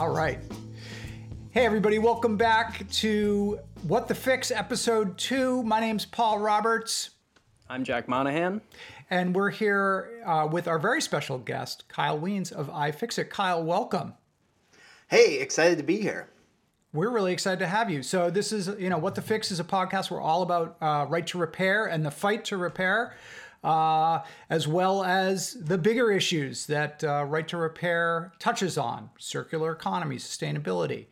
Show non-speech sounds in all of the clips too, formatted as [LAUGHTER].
All right. Hey, everybody, welcome back to What the Fix, episode two. My name's Paul Roberts. I'm Jack Monahan. And we're here uh, with our very special guest, Kyle Wiens of iFixit. Kyle, welcome. Hey, excited to be here. We're really excited to have you. So, this is, you know, What the Fix is a podcast. We're all about uh, right to repair and the fight to repair, uh, as well as the bigger issues that uh, right to repair touches on circular economy, sustainability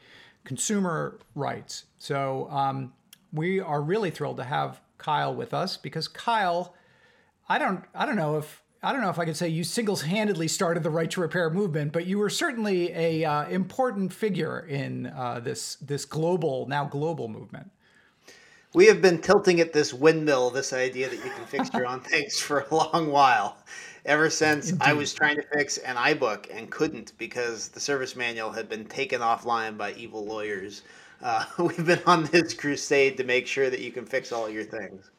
consumer rights. So um, we are really thrilled to have Kyle with us because Kyle, I don't, I don't know if I don't know if I could say you single-handedly started the right to repair movement, but you were certainly a uh, important figure in uh, this this global now global movement. We have been tilting at this windmill, this idea that you can fix your own [LAUGHS] things for a long while ever since Indeed. I was trying to fix an iBook and couldn't because the service manual had been taken offline by evil lawyers. Uh, [LAUGHS] we've been on this crusade to make sure that you can fix all your things.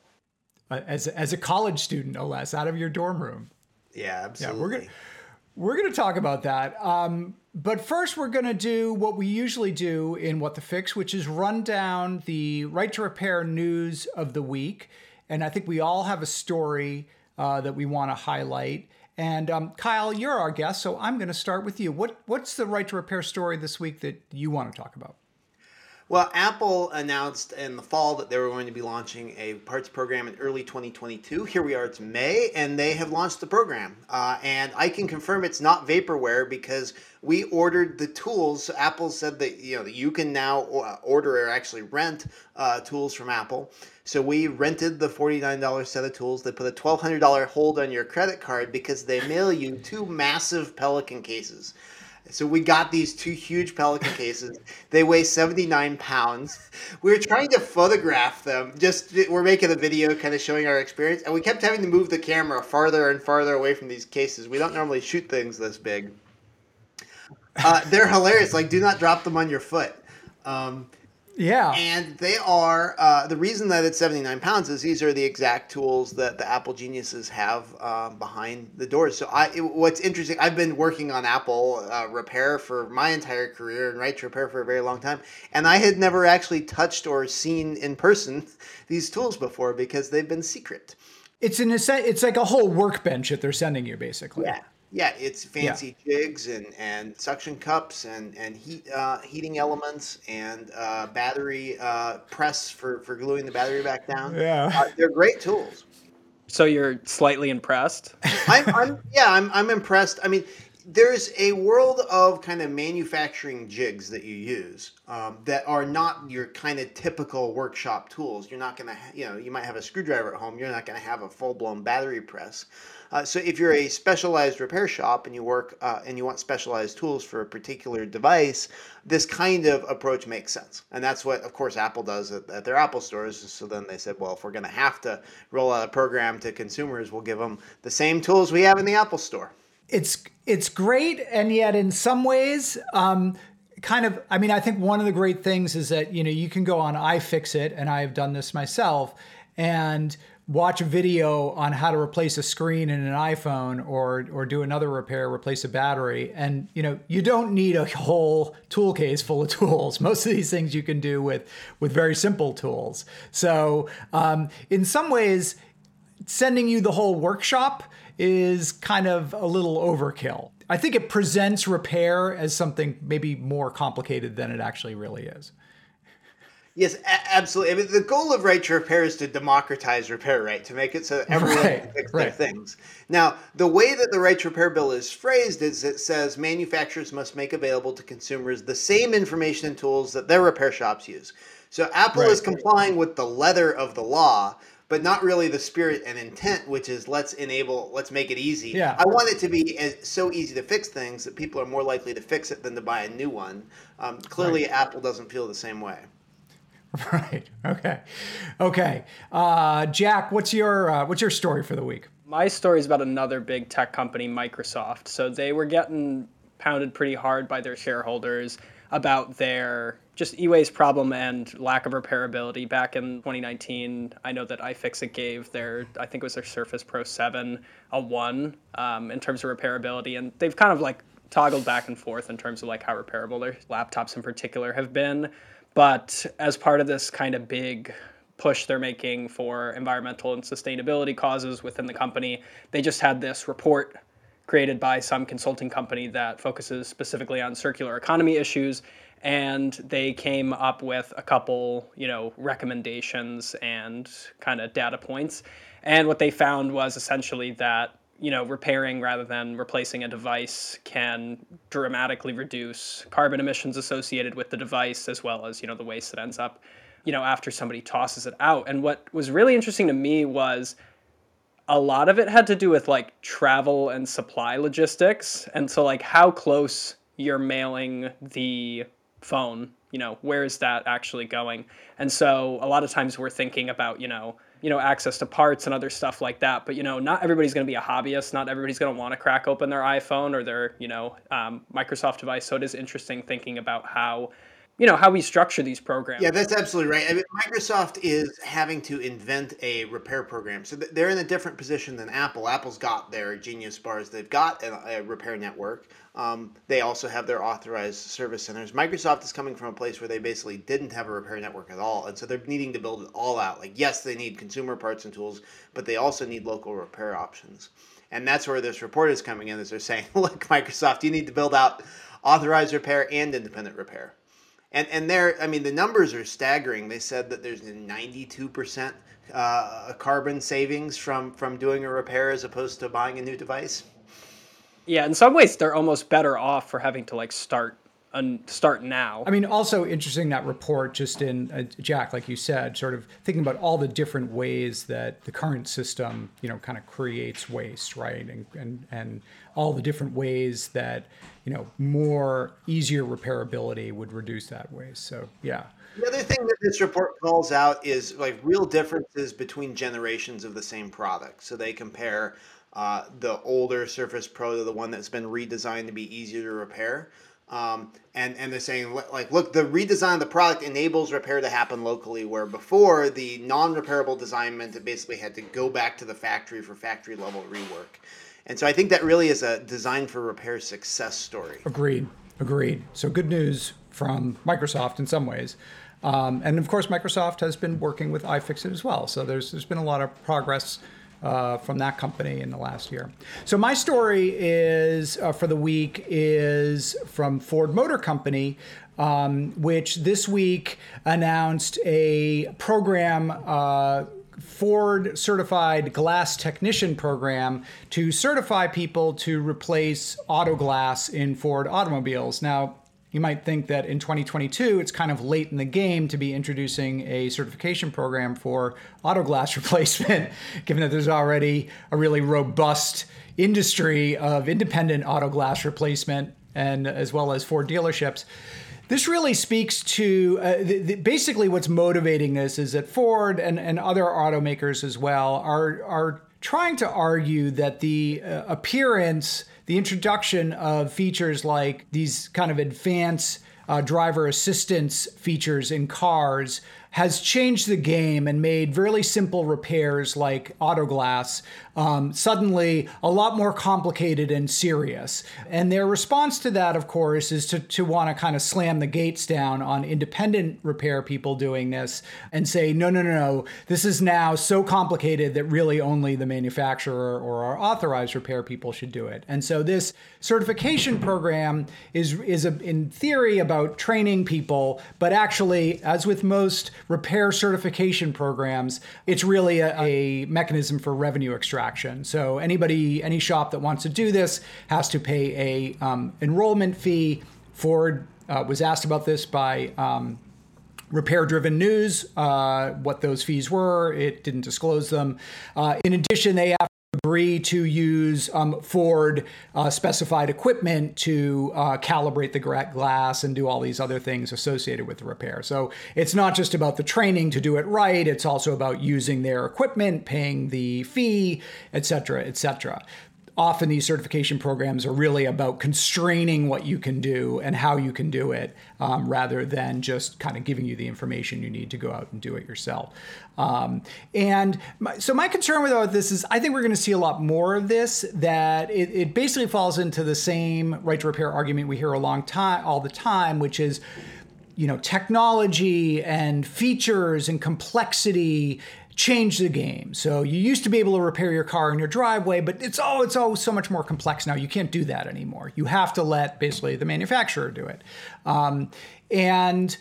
Uh, as, as a college student, no less, out of your dorm room. Yeah, absolutely. Yeah, we're gonna we're gonna talk about that. Um, but first, we're gonna do what we usually do in What the Fix, which is run down the right to repair news of the week. And I think we all have a story uh, that we want to highlight. And um, Kyle, you're our guest, so I'm going to start with you. What what's the right to repair story this week that you want to talk about? Well, Apple announced in the fall that they were going to be launching a parts program in early 2022. Here we are, it's May, and they have launched the program. Uh, and I can confirm it's not vaporware because we ordered the tools. Apple said that you know you can now order or actually rent uh, tools from Apple. So we rented the $49 set of tools. They put a $1,200 hold on your credit card because they mail you two massive Pelican cases. So we got these two huge Pelican cases. They weigh 79 pounds. We were trying to photograph them. Just we're making a video kind of showing our experience, and we kept having to move the camera farther and farther away from these cases. We don't normally shoot things this big. Uh, they're hilarious. Like, do not drop them on your foot. Um, yeah. And they are uh, the reason that it's 79 pounds is these are the exact tools that the Apple geniuses have uh, behind the doors. So I, it, what's interesting, I've been working on Apple uh, repair for my entire career and right to repair for a very long time, and I had never actually touched or seen in person [LAUGHS] these tools before because they've been secret. It's an it's like a whole workbench that they're sending you, basically. Yeah. Yeah, it's fancy yeah. jigs and, and suction cups and and heat uh, heating elements and uh, battery uh, press for, for gluing the battery back down. Yeah, uh, they're great tools. So you're slightly impressed. I'm, [LAUGHS] I'm yeah, I'm I'm impressed. I mean, there's a world of kind of manufacturing jigs that you use um, that are not your kind of typical workshop tools. You're not going to, ha- you know, you might have a screwdriver at home. You're not going to have a full blown battery press. Uh, so if you're a specialized repair shop and you work uh, and you want specialized tools for a particular device, this kind of approach makes sense. And that's what, of course, Apple does at, at their Apple stores. So then they said, well, if we're going to have to roll out a program to consumers, we'll give them the same tools we have in the Apple store. It's it's great, and yet in some ways, um, kind of. I mean, I think one of the great things is that you know you can go on iFixit, and I've done this myself, and watch a video on how to replace a screen in an iPhone or or do another repair, replace a battery, and you know you don't need a whole tool case full of [LAUGHS] tools. Most of these things you can do with with very simple tools. So um, in some ways, sending you the whole workshop is kind of a little overkill. I think it presents repair as something maybe more complicated than it actually really is. Yes, a- absolutely. I mean, the goal of right to repair is to democratize repair, right? To make it so everyone right, can fix right. their things. Now, the way that the right to repair bill is phrased is it says manufacturers must make available to consumers the same information and tools that their repair shops use. So Apple right. is complying with the letter of the law, but not really the spirit and intent, which is let's enable, let's make it easy. Yeah. I want it to be as, so easy to fix things that people are more likely to fix it than to buy a new one. Um, clearly. Apple doesn't feel the same way. [LAUGHS] Right. Okay. Okay. Uh, Jack, what's your uh, what's your story for the week? My story is about another big tech company, Microsoft. So they were getting pounded pretty hard by their shareholders about their just e-waste problem and lack of repairability back in 2019 i know that iFixit gave their i think it was their surface pro 7 a 1 um, in terms of repairability and they've kind of like toggled back and forth in terms of like how repairable their laptops in particular have been. But as part of this kind of big push they're making for environmental and sustainability causes within the company, they just had this report created by some consulting company that focuses specifically on circular economy issues. And they came up with a couple you know recommendations and kind of data points. And what they found was essentially that you know repairing rather than replacing a device can dramatically reduce carbon emissions associated with the device as well as you know the waste that ends up you know after somebody tosses it out. And what was really interesting to me was a lot of it had to do with like travel and supply logistics. And so like how close you're mailing the phone you know where is that actually going? And so a lot of times we're thinking about you know you know access to parts and other stuff like that. But you know not everybody's going to be a hobbyist. Not everybody's going to want to crack open their iphone or their you know um, microsoft device. So it is interesting thinking about how you know how we structure these programs. Yeah, that's absolutely right. I mean, Microsoft is having to invent a repair program, so they're in a different position than Apple. Apple's got their Genius bars; they've got a, a repair network. Um, they also have their authorized service centers. Microsoft is coming from a place where they basically didn't have a repair network at all, and so they're needing to build it all out. Like, yes, they need consumer parts and tools, but they also need local repair options. And that's where this report is coming in, is they're saying, [LAUGHS] look, Microsoft, you need to build out authorized repair and independent repair. And and there, I mean, the numbers are staggering. They said that there's a 92 percent uh, carbon savings from from doing a repair as opposed to buying a new device. Yeah, in some ways, they're almost better off for having to like start and start now. I mean, also interesting that report, just in uh, Jack, like you said, sort of thinking about all the different ways that the current system, you know, kind of creates waste, right? And and and all the different ways that you know more easier repairability would reduce that waste. So yeah. The other thing that this report calls out is like real differences between generations of the same product. So they compare uh, the older Surface Pro to the one that's been redesigned to be easier to repair. Um, and and they're saying like, look, the redesign of the product enables repair to happen locally, where before the non-repairable design meant it basically had to go back to the factory for factory level rework. And so I think that really is a design for repair success story. Agreed. Agreed. So good news from Microsoft in some ways. Um, and of course, Microsoft has been working with iFixit as well. So there's there's been a lot of progress uh, from that company in the last year. So my story is uh, for the week is from Ford Motor Company, um, which this week announced a program. Uh, Ford certified glass technician program to certify people to replace auto glass in Ford automobiles. Now, you might think that in 2022, it's kind of late in the game to be introducing a certification program for auto glass [LAUGHS] replacement, given that there's already a really robust industry of independent auto glass replacement and as well as Ford dealerships. This really speaks to uh, the, the, basically what's motivating this is that Ford and, and other automakers as well are, are trying to argue that the uh, appearance the introduction of features like these kind of advanced uh, driver assistance features in cars has changed the game and made really simple repairs like auto glass um, suddenly a lot more complicated and serious. And their response to that, of course, is to, to want to kind of slam the gates down on independent repair people doing this and say, no, no, no, no, this is now so complicated that really only the manufacturer or our authorized repair people should do it. And so this certification program is, is a, in theory about training people, but actually, as with most repair certification programs, it's really a, a mechanism for revenue extraction. So anybody, any shop that wants to do this has to pay a um, enrollment fee. Ford uh, was asked about this by um, Repairer Driven News, uh, what those fees were. It didn't disclose them. Uh, in addition, they agree to use um, Ford uh, specified equipment to uh, calibrate the glass and do all these other things associated with the repair. So it's not just about the training to do it right, it's also about using their equipment, paying the fee, etc., etc. often these certification programs are really about constraining what you can do and how you can do it um, rather than just kind of giving you the information you need to go out and do it yourself. Um, and my, so my concern with all this is I think we're going to see a lot more of this, that it, it basically falls into the same right to repair argument we hear a long time, all the time, which is, you know, technology and features and complexity change the game. So you used to be able to repair your car in your driveway, but it's all it's all so much more complex now. You can't do that anymore. You have to let basically the manufacturer do it. Um, and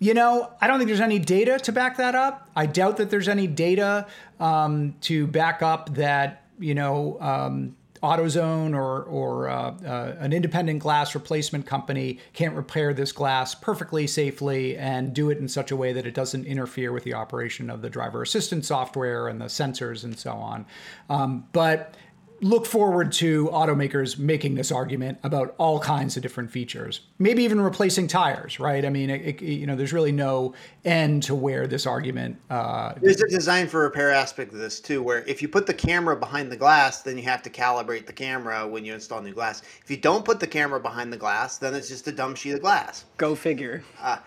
you know, I don't think there's any data to back that up. I doubt that there's any data um, to back up that you know um, AutoZone or, or uh, uh, an independent glass replacement company can't repair this glass perfectly safely and do it in such a way that it doesn't interfere with the operation of the driver assistance software and the sensors and so on. Um, but look forward to automakers making this argument about all kinds of different features, maybe even replacing tires, right? I mean, it, it, you know, there's really no end to where this argument. Uh, there's a design for repair aspect of this too, where if you put the camera behind the glass, then you have to calibrate the camera when you install new glass. If you don't put the camera behind the glass, then it's just a dumb sheet of glass. Go figure. Uh,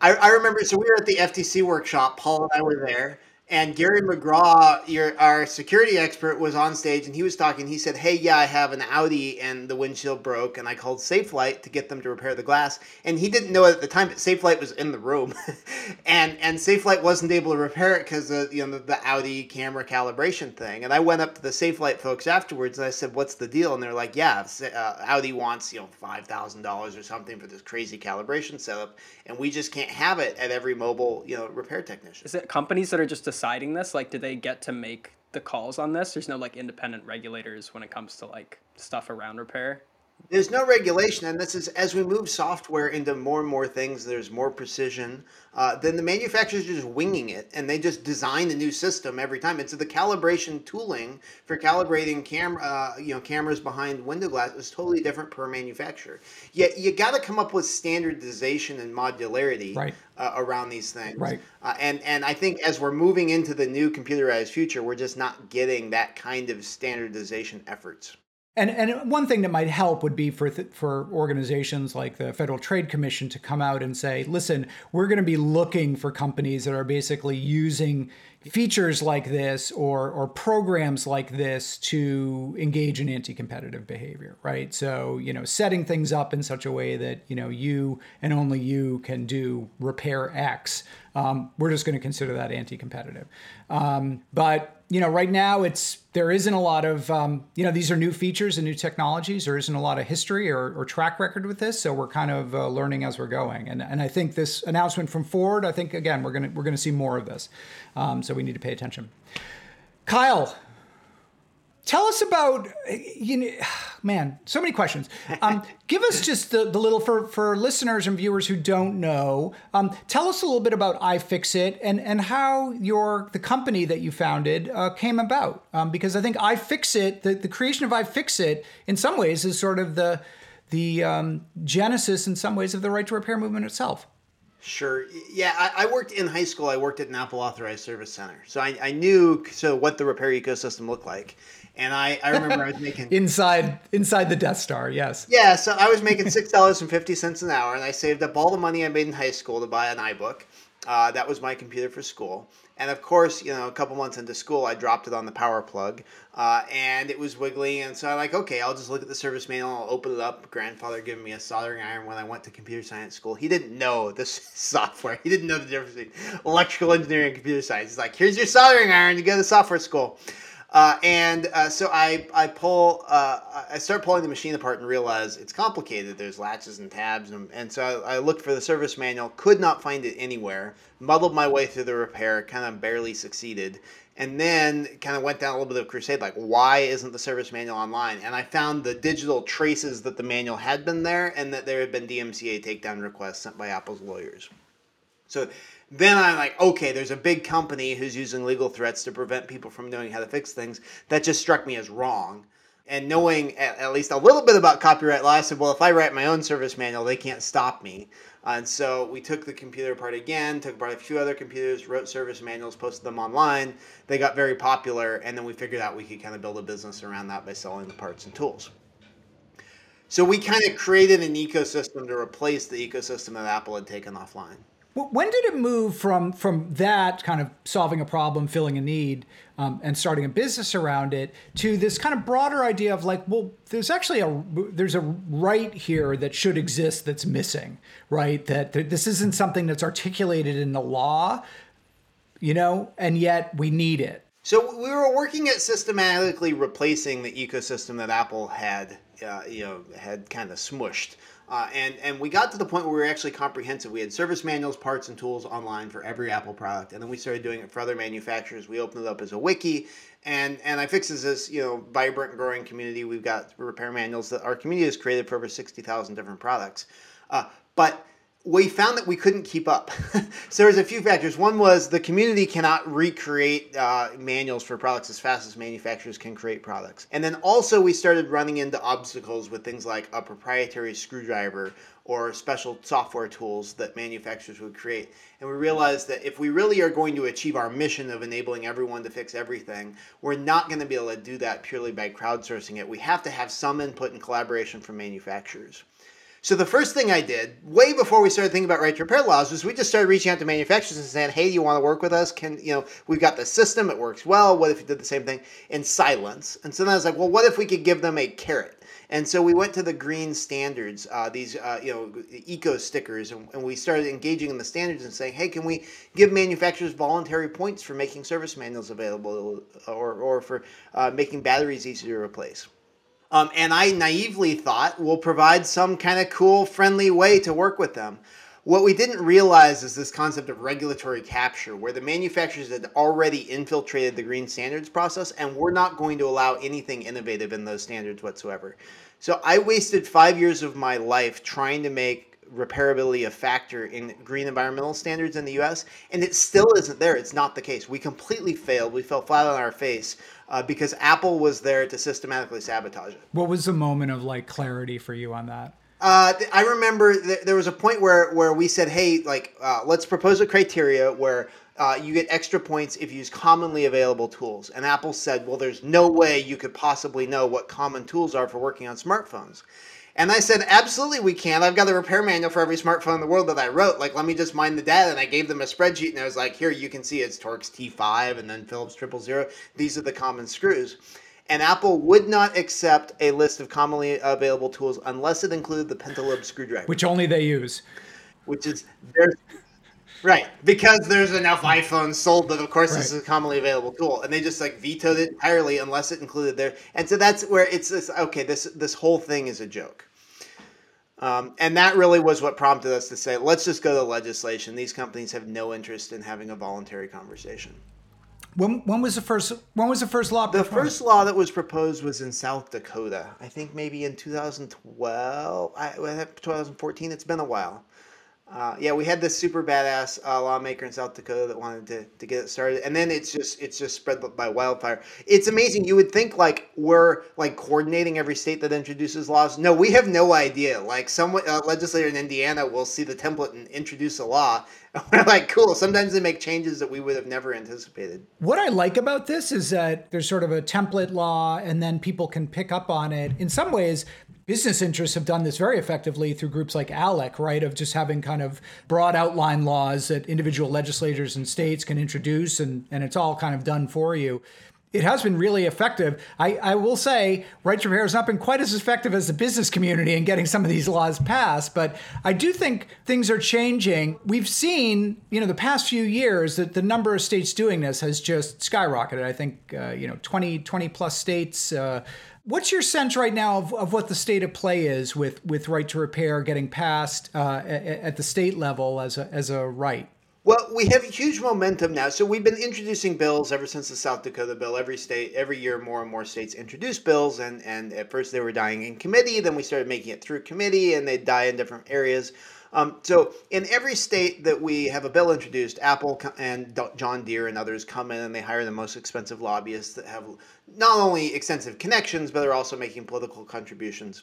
I, I remember, so we were at the FTC workshop. Paul and I were there and Gary McGraw, your our security expert, was on stage and he was talking. He said, "Hey, yeah, I have an Audi and the windshield broke, and I called Safelite to get them to repair the glass." And he didn't know at the time that Safelite was in the room, [LAUGHS] and and Safelite wasn't able to repair it because of you know the, the, Audi camera calibration thing. And I went up to the Safelite folks afterwards and I said, "What's the deal?" And they're like, "Yeah, uh, Audi wants you know five thousand dollars or something for this crazy calibration setup, and we just can't have it at every mobile you know repair technician." Is it companies that are just deciding this? Like, do they get to make the calls on this? There's no like independent regulators when it comes to like stuff around repair. There's no regulation, and this is as we move software into more and more things. There's more precision. Uh, then the manufacturers are just winging it, and they just design a new system every time. It's the calibration tooling for calibrating camera, uh, you know, cameras behind window glass is totally different per manufacturer. Yet you got to come up with standardization and modularity right. uh, around these things. Right. Uh, and and I think as we're moving into the new computerized future, we're just not getting that kind of standardization efforts. And, and one thing that might help would be for th- for organizations like the Federal Trade Commission to come out and say, listen, we're going to be looking for companies that are basically using features like this or or programs like this to engage in anti-competitive behavior, right? So you know, setting things up in such a way that you know you and only you can do repair X. Um, we're just going to consider that anti-competitive. Um, but you know, right now it's there isn't a lot of um, you know these are new features and new technologies. There isn't a lot of history or, or track record with this, so we're kind of uh, learning as we're going. And and I think this announcement from Ford, I think again we're gonna we're gonna see more of this, um, so we need to pay attention. Kyle, tell us about you know, [SIGHS] man so many questions um, [LAUGHS] give us just the, the little for for listeners and viewers who don't know um, tell us a little bit about iFixit and and how your the company that you founded uh, came about um, because i think iFixit the, the creation of iFixit in some ways is sort of the the um, genesis in some ways of the right to repair movement itself Sure. Yeah, I, I, worked in high school. I worked at an Apple Authorized Service Center, so I, I knew so what the repair ecosystem looked like. And I, I remember I was making [LAUGHS] inside inside the Death Star, yes. Yeah, so I was making six dollars and fifty cents an hour, and I saved up all the money I made in high school to buy an iBook. Uh, that was my computer for school. And of course, you know, a couple months into school, I dropped it on the power plug, uh, and it was wiggly. And so I'm like, okay, I'll just look at the service manual. I'll open it up. Grandfather giving me a soldering iron when I went to computer science school. He didn't know this [LAUGHS] software. He didn't know the difference between electrical engineering and computer science. He's like, here's your soldering iron to go to software school. Uh, and uh, so I, I pull, uh, I start pulling the machine apart and realize it's complicated. There's latches and tabs. And, and so I, I looked for the service manual, could not find it anywhere, muddled my way through the repair, kind of barely succeeded. And then kind of went down a little bit of crusade, like why isn't the service manual online? And I found the digital traces that the manual had been there and that there had been DMCA takedown requests sent by Apple's lawyers. So then I'm like, okay, there's a big company who's using legal threats to prevent people from knowing how to fix things. That just struck me as wrong. and knowing at, at, least a little bit about copyright law, I said, well, if I write my own service manual, they can't stop me. And so we took the computer apart again, took apart a few other computers, wrote service manuals, posted them online. They got very popular, and then we figured out we could kind of build a business around that by selling the parts and tools. So we kind of created an ecosystem to replace the ecosystem that Apple had taken offline. When did it move from from that kind of solving a problem, filling a need, um, and starting a business around it to this kind of broader idea of like, well, there's actually a there's a right here that should exist that's missing, right? That, this isn't something that's articulated in the law, you know, and yet we need it. So we were working at systematically replacing the ecosystem that Apple had, uh, you know, had kind of smushed. Uh, and and we got to the point where we were actually comprehensive. We had service manuals, parts, and tools online for every Apple product, and then we started doing it for other manufacturers. We opened it up as a wiki, and and iFixit this you know vibrant, growing community. We've got repair manuals that our community has created for over sixty thousand different products. Uh, but we found that we couldn't keep up. [LAUGHS] so there's a few factors. One was the community cannot recreate uh, manuals for products as fast as manufacturers can create products. And then also we started running into obstacles with things like a proprietary screwdriver or special software tools that manufacturers would create. And we realized that if we really are going to achieve our mission of enabling everyone to fix everything, we're not going to be able to do that purely by crowdsourcing it. We have to have some input and collaboration from manufacturers. So the first thing I did, way before we started thinking about right to repair laws, was we just started reaching out to manufacturers and saying, "Hey, do you want to work with us? Can you know we've got the system; it works well. What if you did the same thing in silence?" And so then I was like, "Well, what if we could give them a carrot?" And so we went to the green standards, uh, these uh, you know eco stickers, and, and, we started engaging in the standards and saying, "Hey, can we give manufacturers voluntary points for making service manuals available, or or for uh, making batteries easy to replace?" Um, and I naively thought we'll provide some kind of cool, friendly way to work with them. What we didn't realize is this concept of regulatory capture, where the manufacturers had already infiltrated the green standards process, and we're not going to allow anything innovative in those standards whatsoever. So I wasted five years of my life trying to make repairability a factor in green environmental standards in the US, and it still isn't there. It's not the case. We completely failed. We fell flat on our face uh, because Apple was there to systematically sabotage it. What was the moment of like clarity for you on that? Uh, I remember th- there was a point where where we said, "Hey, like, uh, let's propose a criteria where uh, you get extra points if you use commonly available tools." And Apple said, "Well, there's no way you could possibly know what common tools are for working on smartphones." And I said, absolutely, we can. I've got the repair manual for every smartphone in the world that I wrote. Like, let me just mine the data. And I gave them a spreadsheet, and I was like, here, you can see it's Torx T5 and then Phillips triple zero. These are the common screws. And Apple would not accept a list of commonly available tools unless it included the Pentalobe screwdriver, which only they use. Which is their Right, because there's enough iPhones sold that, of course, right. this is a commonly available tool, and they just like vetoed it entirely unless it included there. And so that's where it's this. Okay, this this whole thing is a joke. Um, and that really was what prompted us to say, let's just go to legislation. These companies have no interest in having a voluntary conversation. When, when was the first when was the first law? The first law that was proposed was in South Dakota. I think maybe in 2012, I, 2014. It's been a while. Uh, yeah, we had this super badass uh, lawmaker in South Dakota that wanted to, to get it started, and then it's just it's just spread by wildfire. It's amazing. You would think like we're like coordinating every state that introduces laws. No, we have no idea. Like some uh, legislator in Indiana will see the template and introduce a law. [LAUGHS] We're like, cool. Sometimes they make changes that we would have never anticipated. What I like about this is that there's sort of a template law, and then people can pick up on it. In some ways, business interests have done this very effectively through groups like ALEC, right? Of just having kind of broad outline laws that individual legislators and states can introduce, and, and it's all kind of done for you. It has been really effective. I, I will say, right to repair has not been quite as effective as the business community in getting some of these laws passed, but I do think things are changing. We've seen, you know, the past few years that the number of states doing this has just skyrocketed. I think, uh, you know, 20, 20 plus states. Uh, What's your sense right now of, of what the state of play is with, with right to repair getting passed uh, at, at the state level as a, as a right? Well, we have huge momentum now. So we've been introducing bills ever since the South Dakota bill. Every state, every year, more and more states introduce bills, and and at first they were dying in committee. Then we started making it through committee, and they die in different areas. Um, so in every state that we have a bill introduced, Apple and John Deere and others come in and they hire the most expensive lobbyists that have not only extensive connections, but they're also making political contributions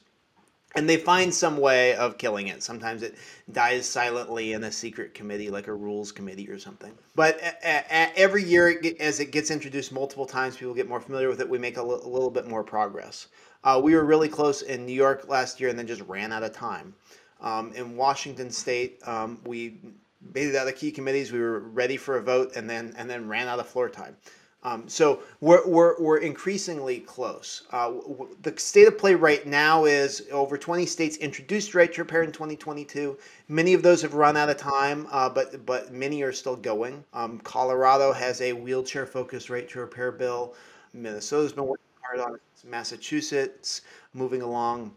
and they find some way of killing it. Sometimes it dies silently in a secret committee, like a rules committee or something. But every year, as it gets introduced multiple times, people get more familiar with it. We make a little bit more progress. Uh, we were really close in New York last year, and then just ran out of time. Um, in Washington State, um, we made it out of key committees. We were ready for a vote, and then and then ran out of floor time. Um, so we're, we're, we're increasingly close. Uh, w- the state of play right now is over 20 states introduced right to repair in 2022. Many of those have run out of time, uh, but but many are still going. Um, Colorado has a wheelchair focused right to repair bill. Minnesota's been working hard on it. Massachusetts moving along.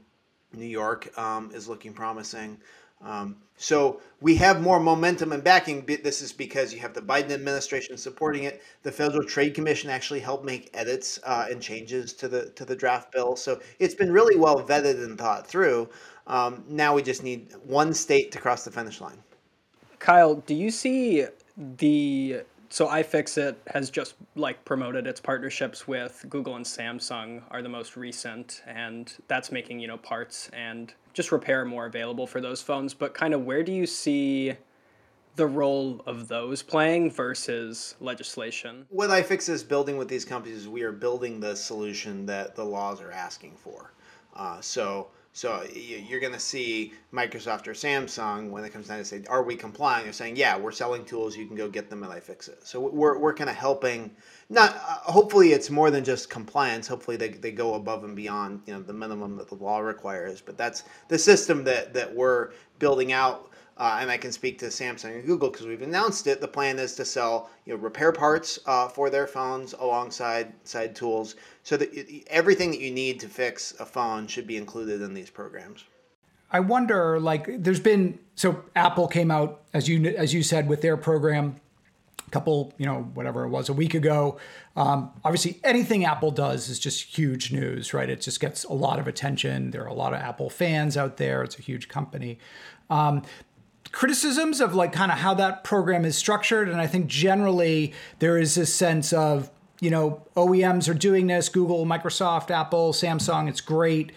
New York um, is looking promising. Um, so we have more momentum and backing. This is because you have the Biden administration supporting it. The Federal Trade Commission actually helped make edits uh, and changes to the to the draft bill. So it's been really well vetted and thought through. Um, now we just need one state to cross the finish line. Kyle, do you see the so iFixit has just like promoted its partnerships with Google and Samsung are the most recent, and that's making you know parts and just repair more available for those phones. But kind of where do you see the role of those playing versus legislation? What iFixit is building with these companies is we are building the solution that the laws are asking for. Uh, so so you're going to see Microsoft or Samsung when it comes down to say, are we complying? They're saying, yeah, we're selling tools. You can go get them and iFixit. So we're, we're kind of helping. Not uh, hopefully it's more than just compliance. Hopefully they, they go above and beyond you know the minimum that the law requires. But that's the system that that we're building out uh, and I can speak to Samsung and Google because we've announced it. The plan is to sell you know repair parts uh, for their phones alongside side tools, so that everything that you need to fix a phone should be included in these programs. I wonder, like, there's been so Apple came out as you as you said with their program a couple, you know, whatever it was, a week ago. Um, obviously, anything Apple does is just huge news, right? It just gets a lot of attention. There are a lot of Apple fans out there. It's a huge company. Um, criticisms of like kind of how that program is structured and i think generally there is this sense of you know oems are doing this google microsoft apple samsung it's great.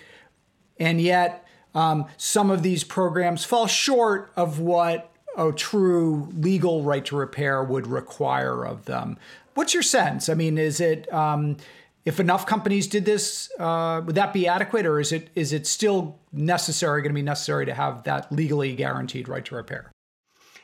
And yet um, some of these programs fall short of what a true legal right to repair would require of them. What's your sense? I mean is it um, if enough companies did this, uh, would that be adequate, or is it is it still necessary, going to be necessary to have that legally guaranteed right to repair?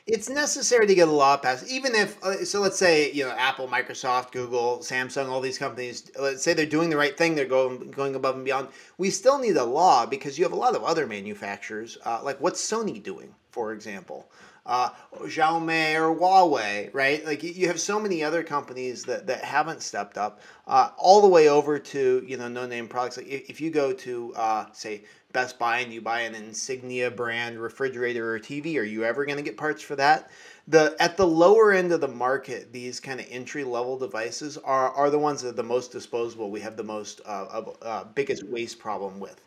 It's necessary to get a law passed, even if uh, so. Let's say you know Apple, Microsoft, Google, Samsung, all these companies. Let's say they're doing the right thing; they're going going above and beyond. We still need a law because you have a lot of other manufacturers. Uh, like what's Sony doing, for example? Uh, Xiaomi or Huawei, right? Like you have so many other companies that, that haven't stepped up, uh, all the way over to you know no name products. Like if you go to uh, say Best Buy and you buy an Insignia brand refrigerator or TV, are you ever going to get parts for that? The at the lower end of the market, these kind of entry level devices are are the ones that are the most disposable. We have the most uh, uh biggest waste problem with.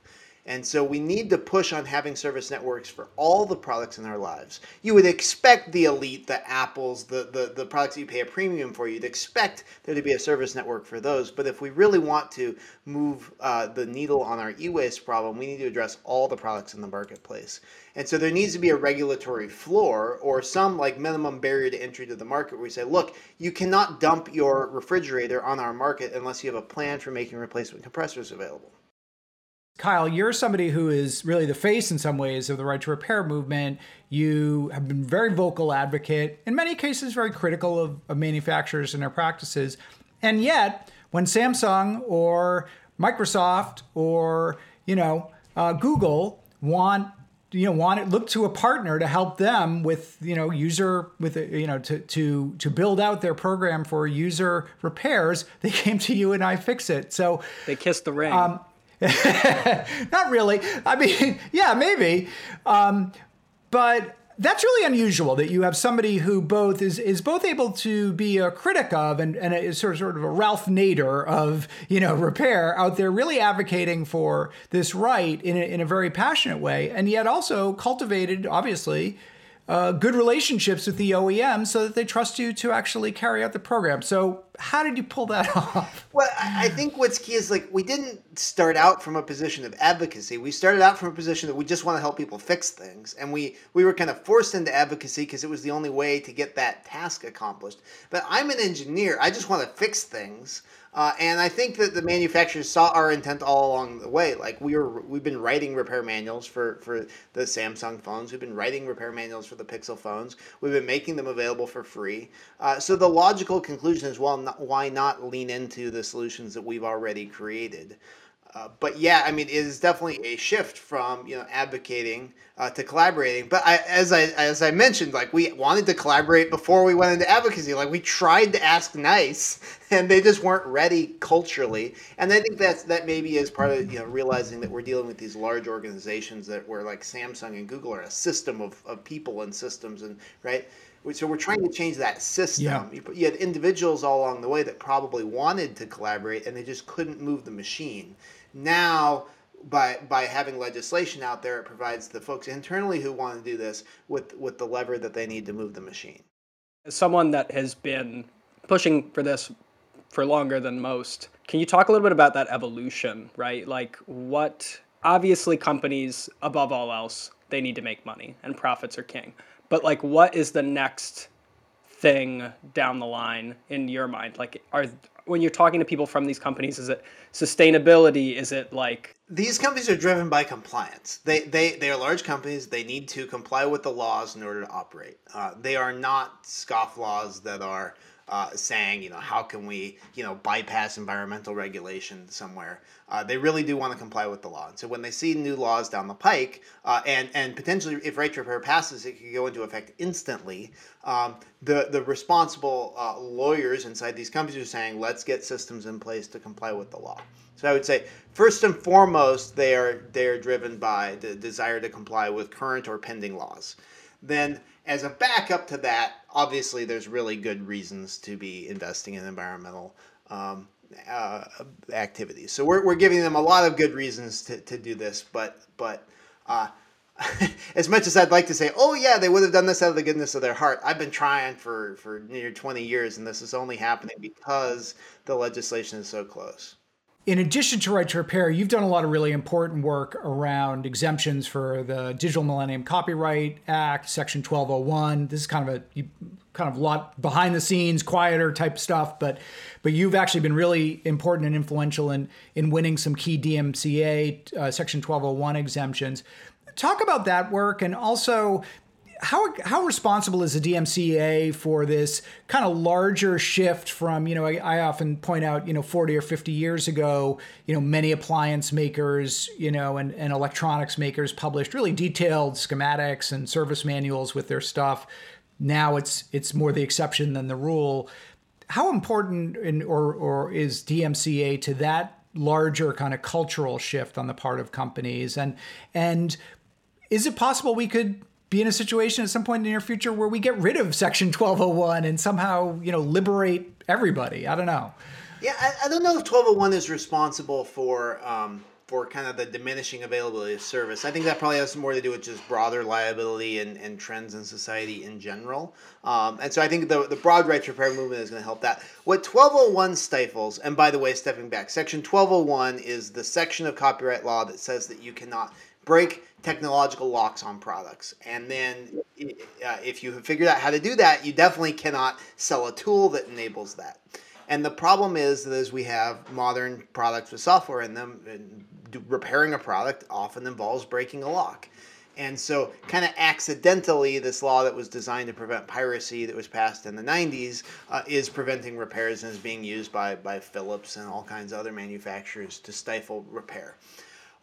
And so we need to push on having service networks for all the products in our lives. You would expect the elite, the Apples, the, the, the products you pay a premium for, you'd expect there to be a service network for those. But if we really want to move uh, the needle on our e waste problem, we need to address all the products in the marketplace. And so there needs to be a regulatory floor or some like minimum barrier to entry to the market where we say, look, you cannot dump your refrigerator on our market unless you have a plan for making replacement compressors available. Kyle, you're somebody who is really the face in some ways of the right to repair movement. You have been very vocal advocate, in many cases, very critical of, of manufacturers and their practices. And yet, when Samsung or Microsoft or you know uh, Google want you know want to look to a partner to help them with you know user with you know to to to build out their program for user repairs they [LAUGHS] came to you and iFixit. so they kissed the ring um, [LAUGHS] Not really. I mean, [LAUGHS] yeah, maybe. Um, but that's really unusual that you have somebody who both is is both able to be a critic of and, and is sort of, sort of a Ralph Nader of you know repair out there really advocating for this right in a, in a very passionate way and yet also cultivated obviously uh, good relationships with the OEM so that they trust you to actually carry out the program. So, how did you pull that [LAUGHS] off? Well, I think what's key is like we didn't start out from a position of advocacy. We started out from a position that we just want to help people fix things, and we we were kind of forced into advocacy because it was the only way to get that task accomplished. But I'm an engineer; I just want to fix things. Uh, and I think that the manufacturers saw our intent all along the way. Like we were, we've been writing repair manuals for for the Samsung phones. We've been writing repair manuals for the Pixel phones. We've been making them available for free. Uh, so the logical conclusion is, well, not, why not lean into the solutions that we've already created? Uh, but yeah, I mean, it is definitely a shift from you know advocating uh, to collaborating. But I, as I as I mentioned, like we wanted to collaborate before we went into advocacy. Like we tried to ask nice, [LAUGHS] and they just weren't ready culturally. And I think that's that maybe is part of you know realizing that we're dealing with these large organizations that were like Samsung and Google are a system of, of people and systems and right. So we're trying to change that system. Yeah. You had individuals all along the way that probably wanted to collaborate and they just couldn't move the machine. Now, by by having legislation out there, it provides the folks internally who want to do this with with the lever that they need to move the machine. As someone that has been pushing for this for longer than most, can you talk a little bit about that evolution, right? Like what obviously companies above all else, they need to make money and profits are king. But like what is the next thing down the line in your mind? Like are when you're talking to people from these companies is it sustainability? Is it like these companies are driven by compliance. They they they are large companies. They need to comply with the laws in order to operate. Uh, they are not scoff laws that are uh, saying, you know, how can we, you know, bypass environmental regulation somewhere? Uh, they really do want to comply with the law. And so when they see new laws down the pike, uh, and and potentially if right to repair passes, it could go into effect instantly. Um, the the responsible uh, lawyers inside these companies are saying, let's get systems in place to comply with the law. So I would say first and foremost, they are they are driven by the desire to comply with current or pending laws. Then as a backup to that, obviously there's really good reasons to be investing in environmental um, uh, activities. So we're, we're giving them a lot of good reasons to, to do this, but but uh, [LAUGHS] as much as I'd like to say, oh yeah, they would have done this out of the goodness of their heart, I've been trying for for near 20 years, and this is only happening because the legislation is so close in addition to right to repair, you've done a lot of really important work around exemptions for the Digital Millennium Copyright Act, Section 1201. This is kind of a kind of lot behind the scenes, quieter type stuff, but but you've actually been really important and influential in in winning some key DMCA uh, Section 1201 exemptions. Talk about that work and also how how responsible is the DMCA for this kind of larger shift from you know I, I, often point out you know 40 or 50 years ago you know many appliance makers you know and, and electronics makers published really detailed schematics and service manuals with their stuff. Now it's it's more the exception than the rule. How important in, or or is DMCA to that larger kind of cultural shift on the part of companies? And and is it possible we could be in a situation at some point in the near future where we get rid of Section 1201 and somehow, you know, liberate everybody. I don't know. Yeah, I, I don't know if 1201 is responsible for um, for kind of the diminishing availability of service. I think that probably has more to do with just broader liability and, and trends in society in general. Um, and so I think the, the broad right to repair movement is going to help that. What 1201 stifles, and by the way, stepping back, Section 1201 is the section of copyright law that says that you cannot break technological locks on products. And then uh, if you have figured out how to do that, you definitely cannot sell a tool that enables that. And the problem is that as we have modern products with software in them, repairing a product often involves breaking a lock. And so, kind of accidentally, this law that was designed to prevent piracy that was passed in the 90s uh, is preventing repairs and is being used by, by Philips and all kinds of other manufacturers to stifle repair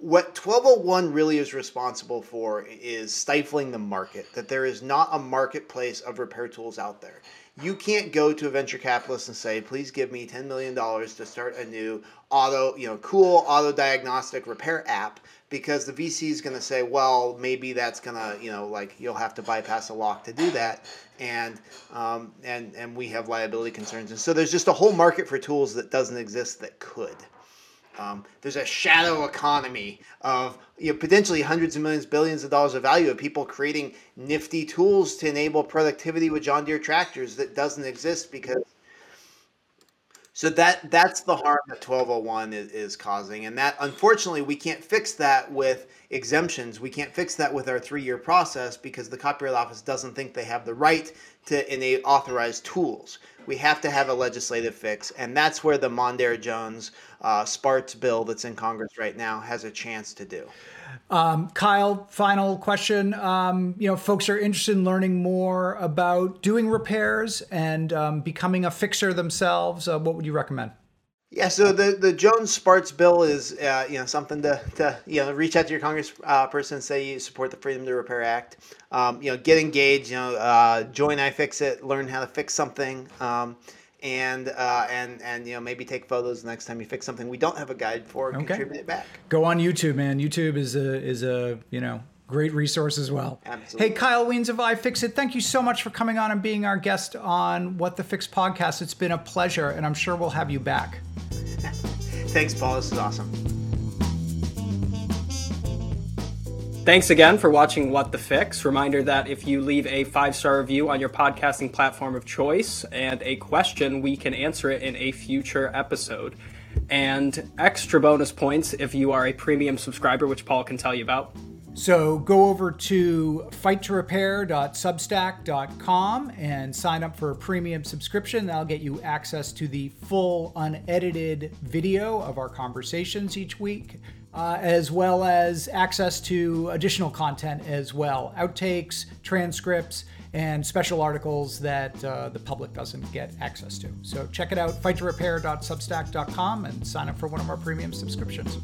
what 1201 really is responsible for is stifling the market that there is not a marketplace of repair tools out there You can't go to a venture capitalist and say, "Please give me ten million dollars to start a new auto, you know, cool auto diagnostic repair app." Because the VC is going to say, "Well, maybe that's going to, you know, like you'll have to bypass a lock to do that," and um, and and we have liability concerns, and so there's just a whole market for tools that doesn't exist that could. Um, there's a shadow economy of you know, potentially hundreds of millions, billions of dollars of value of people creating nifty tools to enable productivity with John Deere tractors that doesn't exist because. So that that's the harm that 1201 is, is causing, and that unfortunately we can't fix that with exemptions. We can't fix that with our three-year process because the Copyright Office doesn't think they have the right to enable authorized tools. We have to have a legislative fix, and that's where the Mondaire Jones uh, Sparts bill that's in Congress right now has a chance to do. Um, Kyle, final question. Um, you know, folks are interested in learning more about doing repairs and um, becoming a fixer themselves. Uh, what would you recommend? Yeah, so the, the Jones Spartz bill is uh, you know something to, to you know reach out to your Congress uh, person and say you support the Freedom to Repair Act. Um, you know, get engaged. You know, uh, join iFixit, learn how to fix something. Um, and uh, and and you know maybe take photos the next time you fix something we don't have a guide for okay. contribute it back go on youtube man youtube is a is a you know great resource as well Absolutely. hey kyle wiens of ifixit thank you so much for coming on and being our guest on what the fix podcast it's been a pleasure and i'm sure we'll have you back [LAUGHS] thanks paul this is awesome Thanks again for watching What the Fix. Reminder that if you leave a five star review on your podcasting platform of choice and a question, we can answer it in a future episode. And extra bonus points if you are a premium subscriber, which Paul can tell you about. So go over to fighttorepair.substack.com and sign up for a premium subscription. That'll get you access to the full unedited video of our conversations each week uh, as well as access to additional content as well outtakes, transcripts, and special articles that uh, the public doesn't get access to. So check it out, fighttorepair.substack.com, and sign up for one of our premium subscriptions.